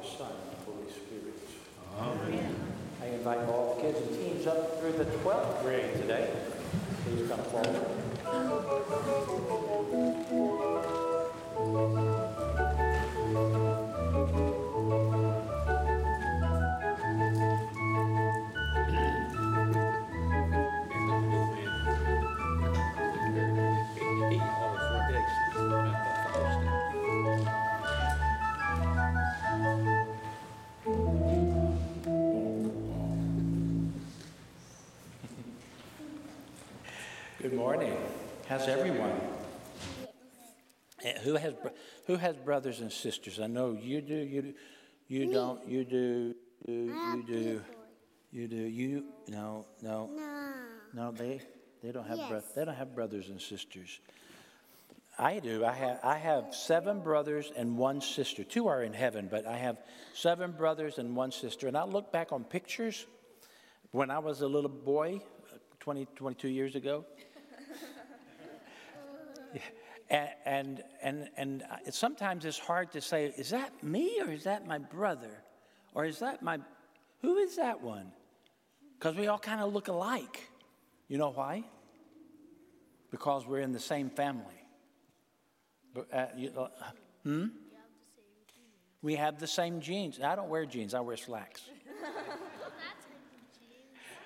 the Son, and Holy Spirit. Amen. I invite all the kids and teens up through the 12th grade today. Please come forward. Everyone? Who has who has brothers and sisters? I know you do. You do. You don't. You do. You, you do. You do. You no no No. no. They they don't have bro- they don't have brothers and sisters. I do. I have I have seven brothers and one sister. Two are in heaven, but I have seven brothers and one sister. And I look back on pictures when I was a little boy, 20, 22 years ago. And, and, and, and sometimes it's hard to say, is that me or is that my brother? Or is that my, who is that one? Because we all kind of look alike. You know why? Because we're in the same family. But, uh, you, uh, hmm? We have the same jeans. I don't wear jeans, I wear slacks.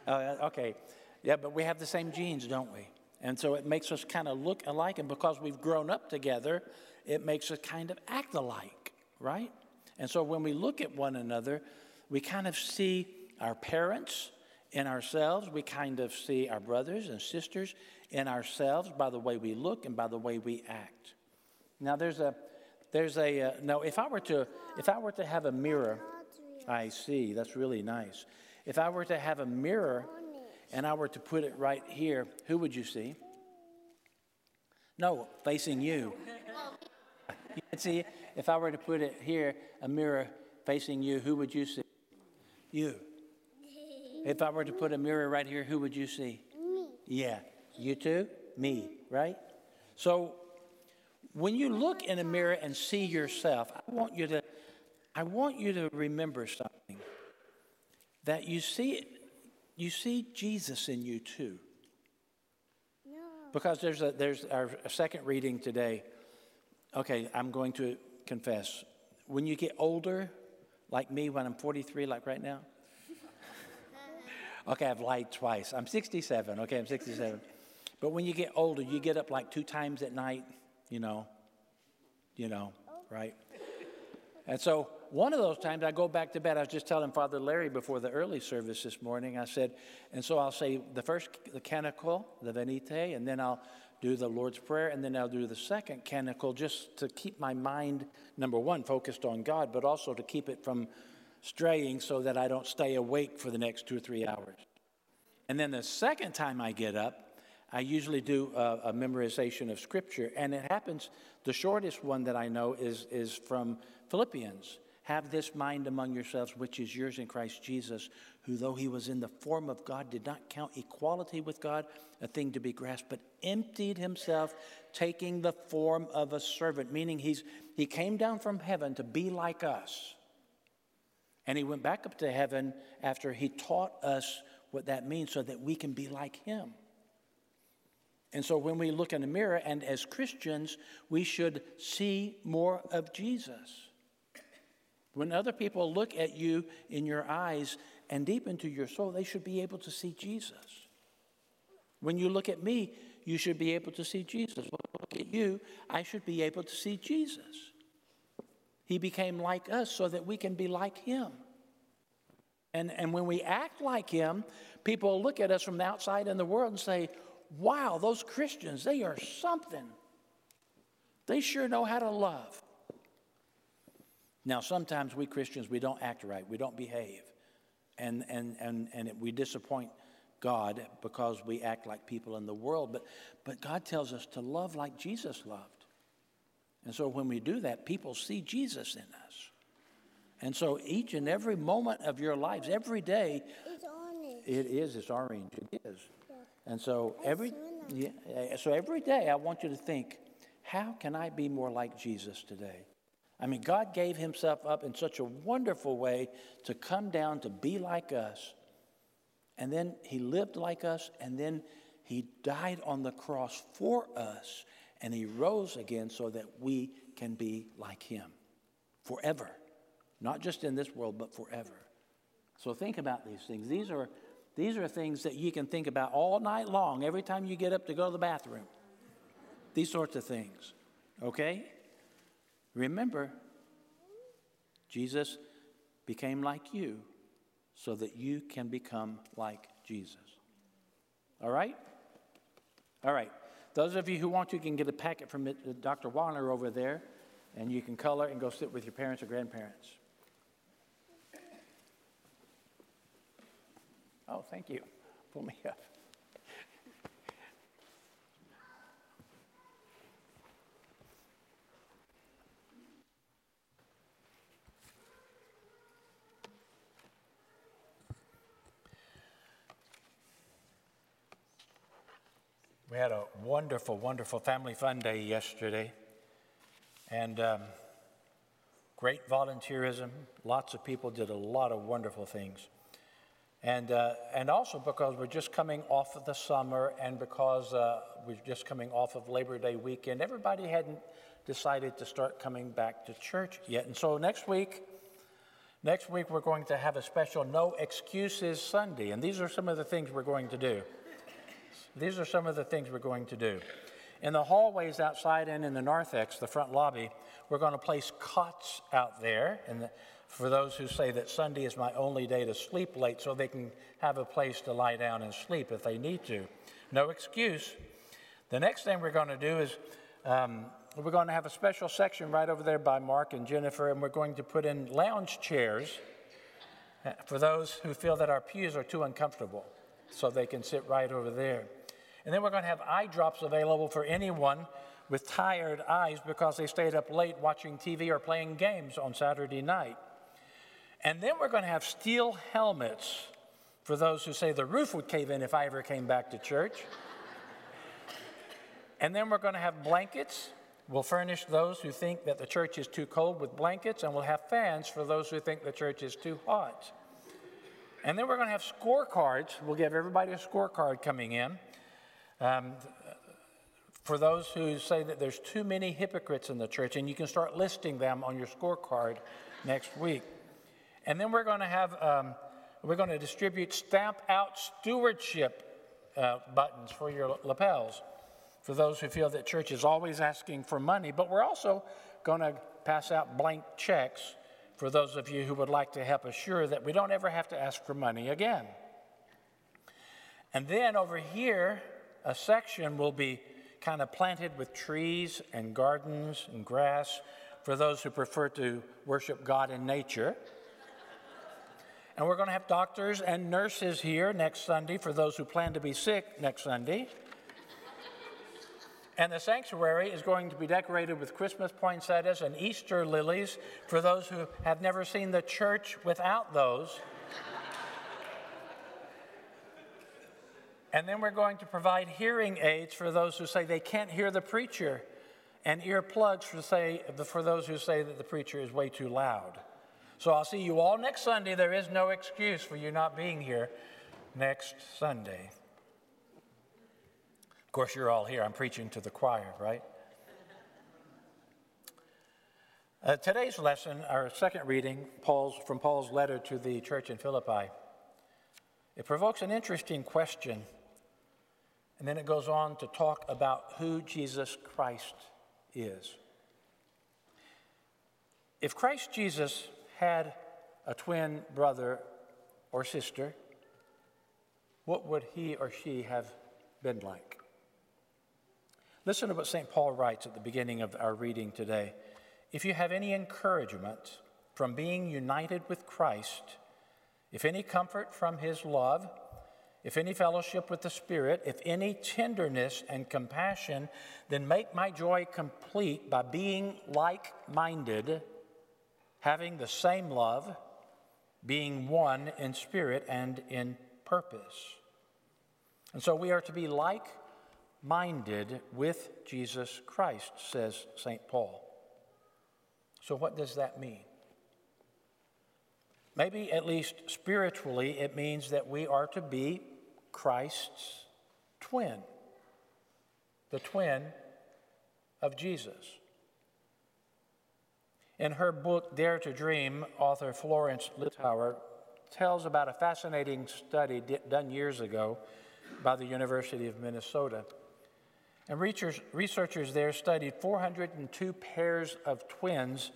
Uh, okay. Yeah, but we have the same genes, don't we? And so it makes us kind of look alike. And because we've grown up together, it makes us kind of act alike, right? And so when we look at one another, we kind of see our parents in ourselves. We kind of see our brothers and sisters in ourselves by the way we look and by the way we act. Now, there's a, there's a, uh, no, if I were to, if I were to have a mirror, I see, that's really nice. If I were to have a mirror and I were to put it right here, who would you see? No, facing you. You can see, if I were to put it here, a mirror facing you, who would you see? You. If I were to put a mirror right here, who would you see? Me. Yeah, you too? Me, right? So when you look in a mirror and see yourself, I want you to I want you to remember something. That you see you see Jesus in you too. No. Because there's a there's our second reading today. Okay, I'm going to confess. When you get older, like me when I'm 43, like right now. Okay, I've lied twice. I'm 67. Okay, I'm 67. But when you get older, you get up like two times at night, you know. You know, oh. right? And so one of those times I go back to bed. I was just telling Father Larry before the early service this morning. I said, and so I'll say the first the canticle, the Venite, and then I'll do the Lord's Prayer, and then I'll do the second canticle just to keep my mind, number one, focused on God, but also to keep it from straying so that I don't stay awake for the next two or three hours. And then the second time I get up, I usually do a, a memorization of scripture. And it happens, the shortest one that I know is, is from Philippians. Have this mind among yourselves, which is yours in Christ Jesus, who, though he was in the form of God, did not count equality with God a thing to be grasped, but emptied himself, taking the form of a servant, meaning he's, he came down from heaven to be like us. And he went back up to heaven after he taught us what that means so that we can be like him. And so when we look in the mirror, and as Christians, we should see more of Jesus. When other people look at you in your eyes and deep into your soul, they should be able to see Jesus. When you look at me, you should be able to see Jesus. When I look at you, I should be able to see Jesus. He became like us so that we can be like him. And, and when we act like him, people look at us from the outside in the world and say, wow, those Christians, they are something. They sure know how to love. Now, sometimes we Christians, we don't act right, we don't behave, and, and, and, and we disappoint God because we act like people in the world. But, but God tells us to love like Jesus loved. And so when we do that, people see Jesus in us. And so each and every moment of your lives, every day, It's orange. it is, it's orange, it is. And so every, yeah, so every day I want you to think, how can I be more like Jesus today? I mean, God gave himself up in such a wonderful way to come down to be like us. And then he lived like us, and then he died on the cross for us, and he rose again so that we can be like him forever. Not just in this world, but forever. So think about these things. These are, these are things that you can think about all night long, every time you get up to go to the bathroom. These sorts of things. Okay? Remember, Jesus became like you so that you can become like Jesus. All right? All right. Those of you who want to can get a packet from uh, Dr. Warner over there, and you can color and go sit with your parents or grandparents. Oh, thank you. Pull me up. We had a wonderful, wonderful family fun day yesterday. And um, great volunteerism. Lots of people did a lot of wonderful things. And, uh, and also because we're just coming off of the summer and because uh, we're just coming off of Labor Day weekend, everybody hadn't decided to start coming back to church yet. And so next week, next week we're going to have a special No Excuses Sunday. And these are some of the things we're going to do. These are some of the things we're going to do. In the hallways outside and in the narthex, the front lobby, we're going to place cots out there the, for those who say that Sunday is my only day to sleep late so they can have a place to lie down and sleep if they need to. No excuse. The next thing we're going to do is um, we're going to have a special section right over there by Mark and Jennifer, and we're going to put in lounge chairs uh, for those who feel that our pews are too uncomfortable so they can sit right over there. And then we're going to have eye drops available for anyone with tired eyes because they stayed up late watching TV or playing games on Saturday night. And then we're going to have steel helmets for those who say the roof would cave in if I ever came back to church. and then we're going to have blankets. We'll furnish those who think that the church is too cold with blankets, and we'll have fans for those who think the church is too hot. And then we're going to have scorecards. We'll give everybody a scorecard coming in. Um, for those who say that there's too many hypocrites in the church, and you can start listing them on your scorecard next week. And then we're going to have, um, we're going to distribute stamp out stewardship uh, buttons for your lapels for those who feel that church is always asking for money. But we're also going to pass out blank checks for those of you who would like to help assure that we don't ever have to ask for money again. And then over here, a section will be kind of planted with trees and gardens and grass for those who prefer to worship God in nature. And we're going to have doctors and nurses here next Sunday for those who plan to be sick next Sunday. And the sanctuary is going to be decorated with Christmas poinsettias and Easter lilies for those who have never seen the church without those. And then we're going to provide hearing aids for those who say they can't hear the preacher, and earplugs for, say, for those who say that the preacher is way too loud. So I'll see you all next Sunday. There is no excuse for you not being here next Sunday. Of course, you're all here. I'm preaching to the choir, right? Uh, today's lesson, our second reading, Paul's, from Paul's letter to the church in Philippi, it provokes an interesting question and then it goes on to talk about who Jesus Christ is. If Christ Jesus had a twin brother or sister, what would he or she have been like? Listen to what St. Paul writes at the beginning of our reading today. If you have any encouragement from being united with Christ, if any comfort from his love, if any fellowship with the Spirit, if any tenderness and compassion, then make my joy complete by being like minded, having the same love, being one in spirit and in purpose. And so we are to be like minded with Jesus Christ, says St. Paul. So, what does that mean? Maybe at least spiritually, it means that we are to be Christ's twin, the twin of Jesus. In her book, Dare to Dream, author Florence Littauer tells about a fascinating study done years ago by the University of Minnesota. And researchers there studied 402 pairs of twins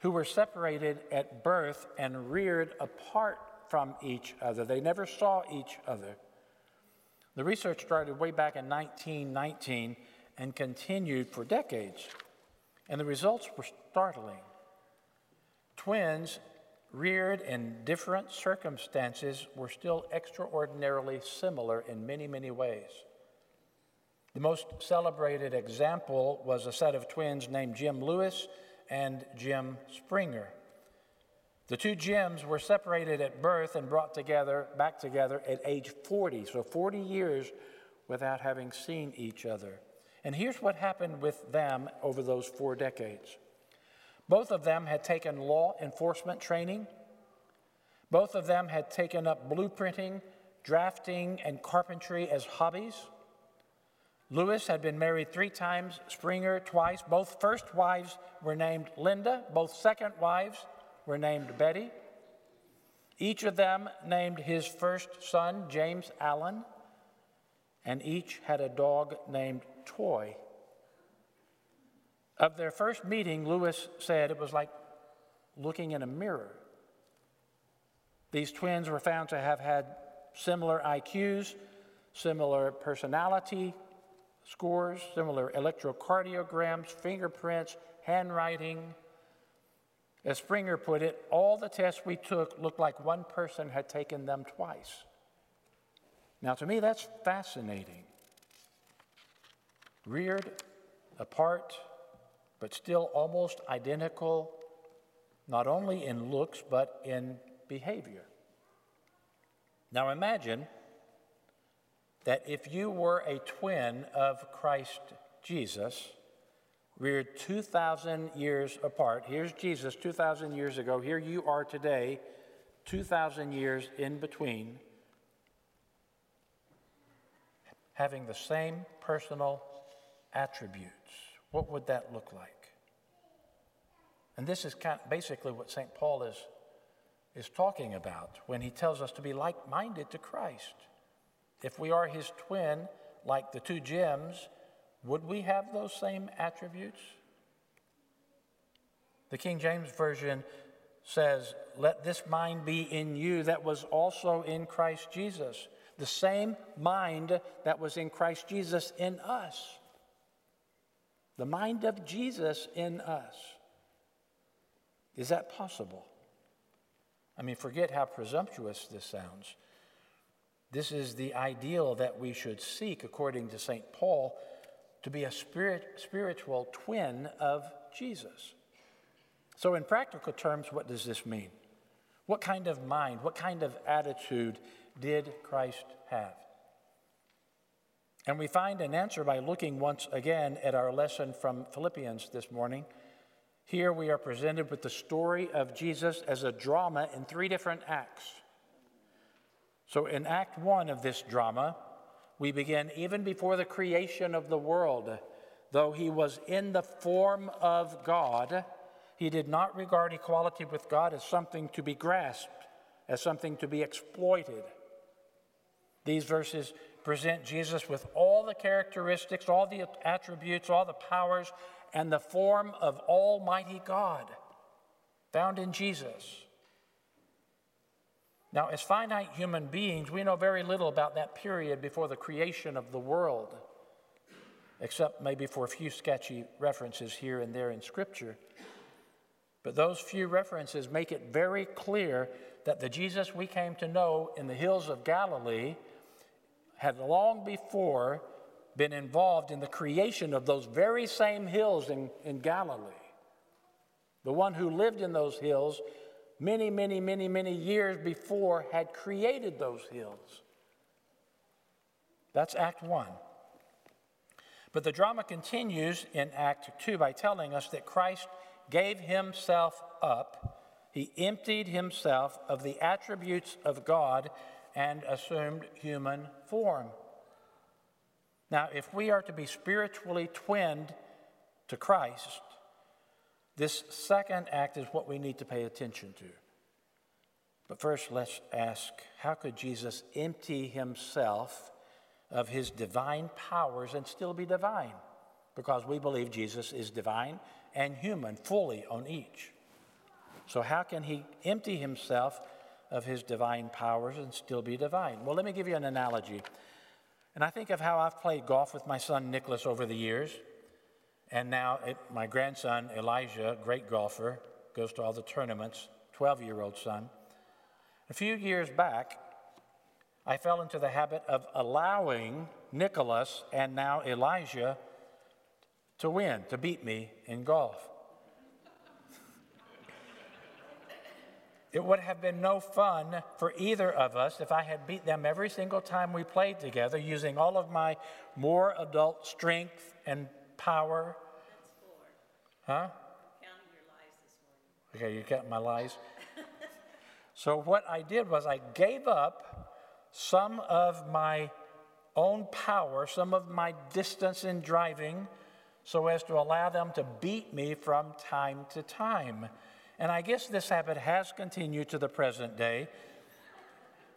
who were separated at birth and reared apart from each other. They never saw each other. The research started way back in 1919 and continued for decades. And the results were startling. Twins reared in different circumstances were still extraordinarily similar in many, many ways. The most celebrated example was a set of twins named Jim Lewis and Jim Springer. The two Jims were separated at birth and brought together back together at age 40, so 40 years without having seen each other. And here's what happened with them over those four decades. Both of them had taken law enforcement training. Both of them had taken up blueprinting, drafting, and carpentry as hobbies. Lewis had been married three times, Springer twice. Both first wives were named Linda, both second wives were named Betty. Each of them named his first son James Allen, and each had a dog named Toy. Of their first meeting, Lewis said it was like looking in a mirror. These twins were found to have had similar IQs, similar personality scores, similar electrocardiograms, fingerprints, handwriting. As Springer put it, all the tests we took looked like one person had taken them twice. Now, to me, that's fascinating. Reared apart, but still almost identical, not only in looks, but in behavior. Now, imagine that if you were a twin of Christ Jesus, reared 2,000 years apart, here's Jesus 2,000 years ago, here you are today, 2,000 years in between, having the same personal attributes. What would that look like? And this is kind of basically what St. Paul is, is talking about when he tells us to be like minded to Christ. If we are his twin, like the two Jims, would we have those same attributes? The King James Version says, Let this mind be in you that was also in Christ Jesus. The same mind that was in Christ Jesus in us. The mind of Jesus in us. Is that possible? I mean, forget how presumptuous this sounds. This is the ideal that we should seek, according to St. Paul, to be a spirit, spiritual twin of Jesus. So, in practical terms, what does this mean? What kind of mind, what kind of attitude did Christ have? And we find an answer by looking once again at our lesson from Philippians this morning. Here we are presented with the story of Jesus as a drama in three different acts. So, in Act One of this drama, we begin even before the creation of the world. Though he was in the form of God, he did not regard equality with God as something to be grasped, as something to be exploited. These verses present Jesus with all the characteristics, all the attributes, all the powers, and the form of Almighty God found in Jesus. Now, as finite human beings, we know very little about that period before the creation of the world, except maybe for a few sketchy references here and there in Scripture. But those few references make it very clear that the Jesus we came to know in the hills of Galilee had long before been involved in the creation of those very same hills in, in Galilee. The one who lived in those hills many, many, many, many years before had created those hills. That's Act One. But the drama continues in Act Two by telling us that Christ gave himself up. He emptied himself of the attributes of God and assumed human form. Now, if we are to be spiritually twinned to Christ, this second act is what we need to pay attention to. But first, let's ask how could Jesus empty himself of his divine powers and still be divine? Because we believe Jesus is divine and human, fully on each. So, how can he empty himself of his divine powers and still be divine? Well, let me give you an analogy. And I think of how I've played golf with my son Nicholas over the years. And now it, my grandson Elijah, great golfer, goes to all the tournaments, 12 year old son. A few years back, I fell into the habit of allowing Nicholas and now Elijah to win, to beat me in golf. It would have been no fun for either of us if I had beat them every single time we played together using all of my more adult strength and power. Huh? Counting your lies this morning. Okay, you count my lies. so, what I did was I gave up some of my own power, some of my distance in driving, so as to allow them to beat me from time to time. And I guess this habit has continued to the present day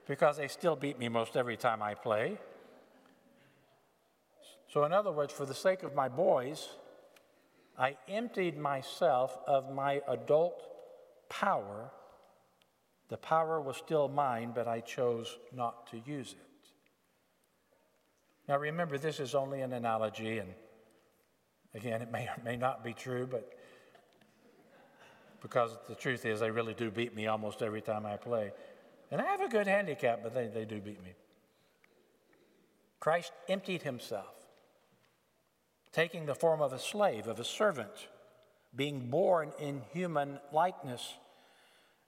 because they still beat me most every time I play. So, in other words, for the sake of my boys, I emptied myself of my adult power. The power was still mine, but I chose not to use it. Now, remember, this is only an analogy, and again, it may or may not be true, but because the truth is, they really do beat me almost every time I play. And I have a good handicap, but they, they do beat me. Christ emptied himself, taking the form of a slave, of a servant, being born in human likeness.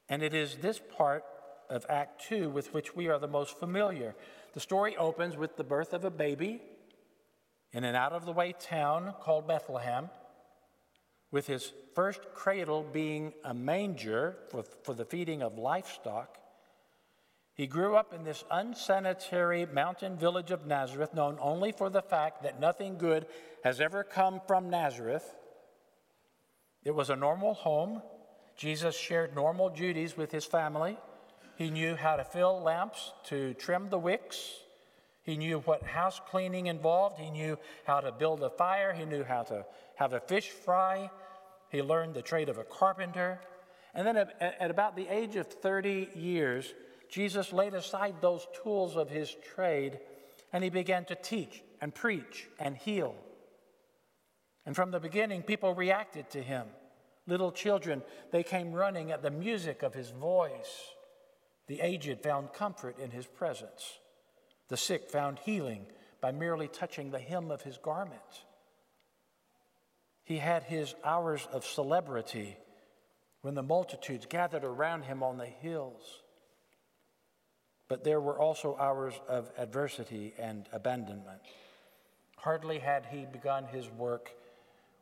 And it is this part of Act 2 with which we are the most familiar. The story opens with the birth of a baby in an out of the way town called Bethlehem with his first cradle being a manger for, for the feeding of livestock. He grew up in this unsanitary mountain village of Nazareth, known only for the fact that nothing good has ever come from Nazareth. It was a normal home. Jesus shared normal duties with his family. He knew how to fill lamps, to trim the wicks. He knew what house cleaning involved. He knew how to build a fire. He knew how to have a fish fry. He learned the trade of a carpenter. And then at, about the age of 30 years, Jesus laid aside those tools of his trade and he began to teach and preach and heal. And from the beginning, people reacted to him. Little children, they came running at the music of his voice. The aged found comfort in his presence. The sick found healing by merely touching the hem of his garment. He had his hours of celebrity when the multitudes gathered around him on the hills. But there were also hours of adversity and abandonment. Hardly had he begun his work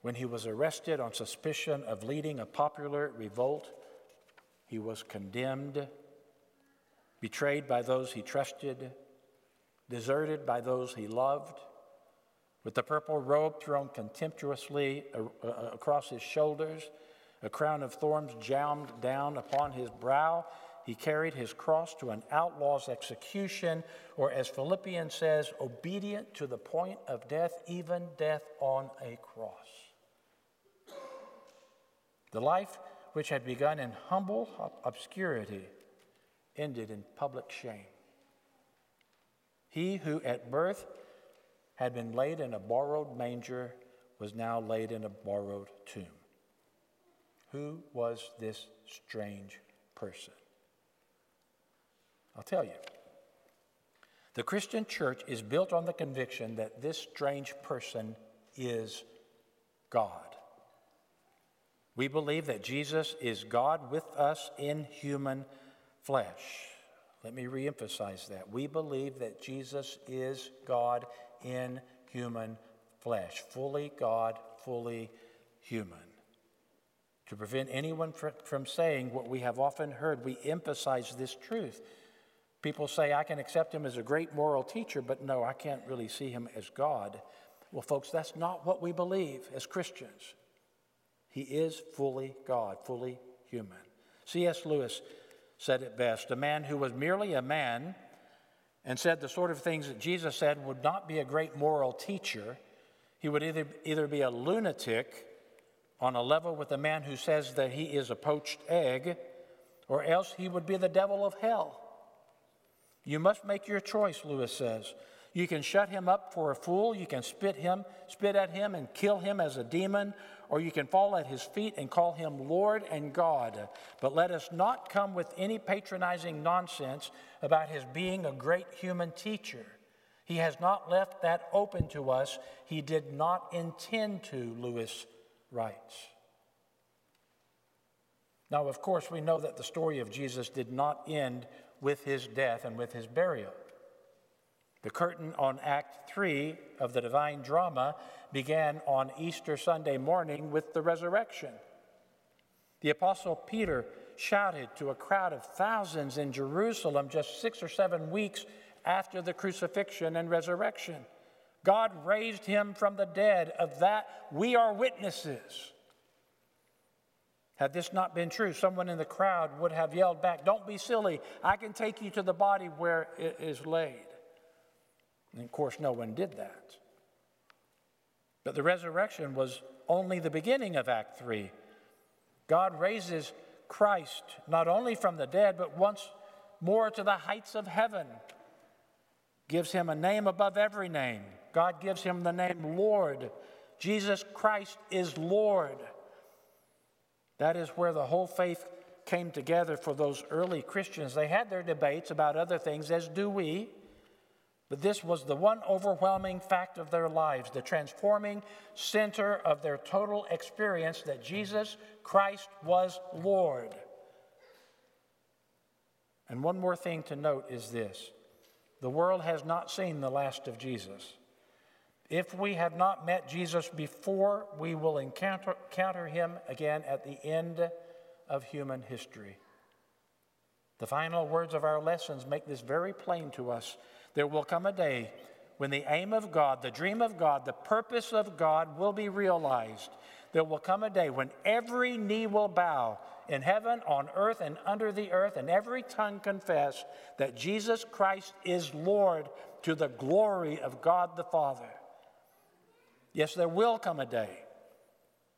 when he was arrested on suspicion of leading a popular revolt. He was condemned, betrayed by those he trusted, deserted by those he loved with the purple robe thrown contemptuously across his shoulders, a crown of thorns jammed down upon his brow. He carried his cross to an outlaw's execution, or as Philippians says, obedient to the point of death, even death on a cross. The life which had begun in humble obscurity ended in public shame. He who at birth had been laid in a borrowed manger was now laid in a borrowed tomb. Who was this strange person? I'll tell you. The Christian church is built on the conviction that this strange person is God. We believe that Jesus is God with us in human flesh. Let me reemphasize that. We believe that Jesus is God in human flesh, fully God, fully human. To prevent anyone from saying what we have often heard, we emphasize this truth. People say, I can accept him as a great moral teacher, but no, I can't really see him as God. Well, folks, that's not what we believe as Christians. He is fully God, fully human. C.S. Lewis said it best a man who was merely a man and said the sort of things that Jesus said would not be a great moral teacher. He would either, either be a lunatic on a level with a man who says that he is a poached egg, or else he would be the devil of hell. You must make your choice, Lewis says. You can shut him up for a fool, you can spit him, spit at him and kill him as a demon, or you can fall at his feet and call him Lord and God. But let us not come with any patronizing nonsense about his being a great human teacher. He has not left that open to us. He did not intend to, Lewis writes. Now, of course, we know that the story of Jesus did not end with his death and with his burial. The curtain on Act 3 of the divine drama began on Easter Sunday morning with the resurrection. The Apostle Peter shouted to a crowd of thousands in Jerusalem just six or seven weeks after the crucifixion and resurrection God raised him from the dead. Of that, we are witnesses. Had this not been true, someone in the crowd would have yelled back, Don't be silly. I can take you to the body where it is laid. And of course, no one did that. But the resurrection was only the beginning of Act 3. God raises Christ not only from the dead, but once more to the heights of heaven, gives him a name above every name God gives him the name Lord. Jesus Christ is Lord. That is where the whole faith came together for those early Christians. They had their debates about other things, as do we. But this was the one overwhelming fact of their lives, the transforming center of their total experience that Jesus Christ was Lord. And one more thing to note is this the world has not seen the last of Jesus. If we have not met Jesus before, we will encounter, encounter him again at the end of human history. The final words of our lessons make this very plain to us. There will come a day when the aim of God, the dream of God, the purpose of God will be realized. There will come a day when every knee will bow in heaven, on earth, and under the earth, and every tongue confess that Jesus Christ is Lord to the glory of God the Father. Yes, there will come a day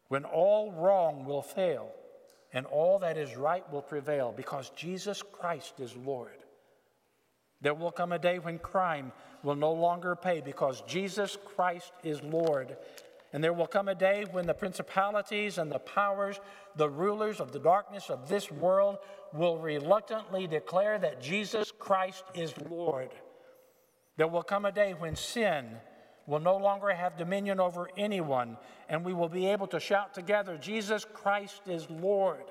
when all wrong will fail and all that is right will prevail because Jesus Christ is Lord. There will come a day when crime will no longer pay because Jesus Christ is Lord. And there will come a day when the principalities and the powers, the rulers of the darkness of this world, will reluctantly declare that Jesus Christ is Lord. There will come a day when sin will no longer have dominion over anyone, and we will be able to shout together, Jesus Christ is Lord.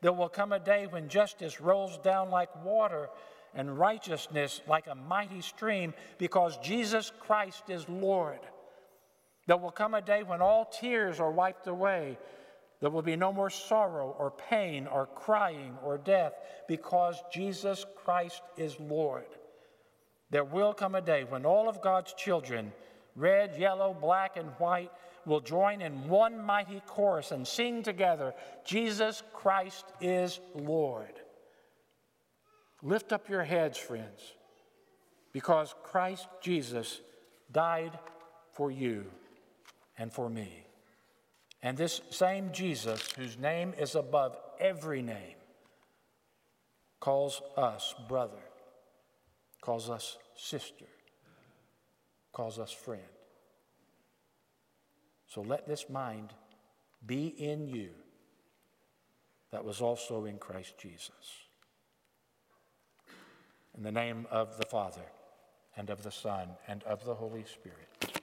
There will come a day when justice rolls down like water and righteousness like a mighty stream because Jesus Christ is Lord. There will come a day when all tears are wiped away. There will be no more sorrow or pain or crying or death because Jesus Christ is Lord. There will come a day when all of God's children red, yellow, black, and white, will join in one mighty chorus and sing together Jesus Christ is Lord. Lift up your heads, friends, because Christ Jesus died for you and for me. And this same Jesus, whose name is above every name, calls us brother, calls us sister calls us friend. So let this mind be in you that was also in Christ Jesus. In the name of the Father, and of the Son, and of the Holy Spirit.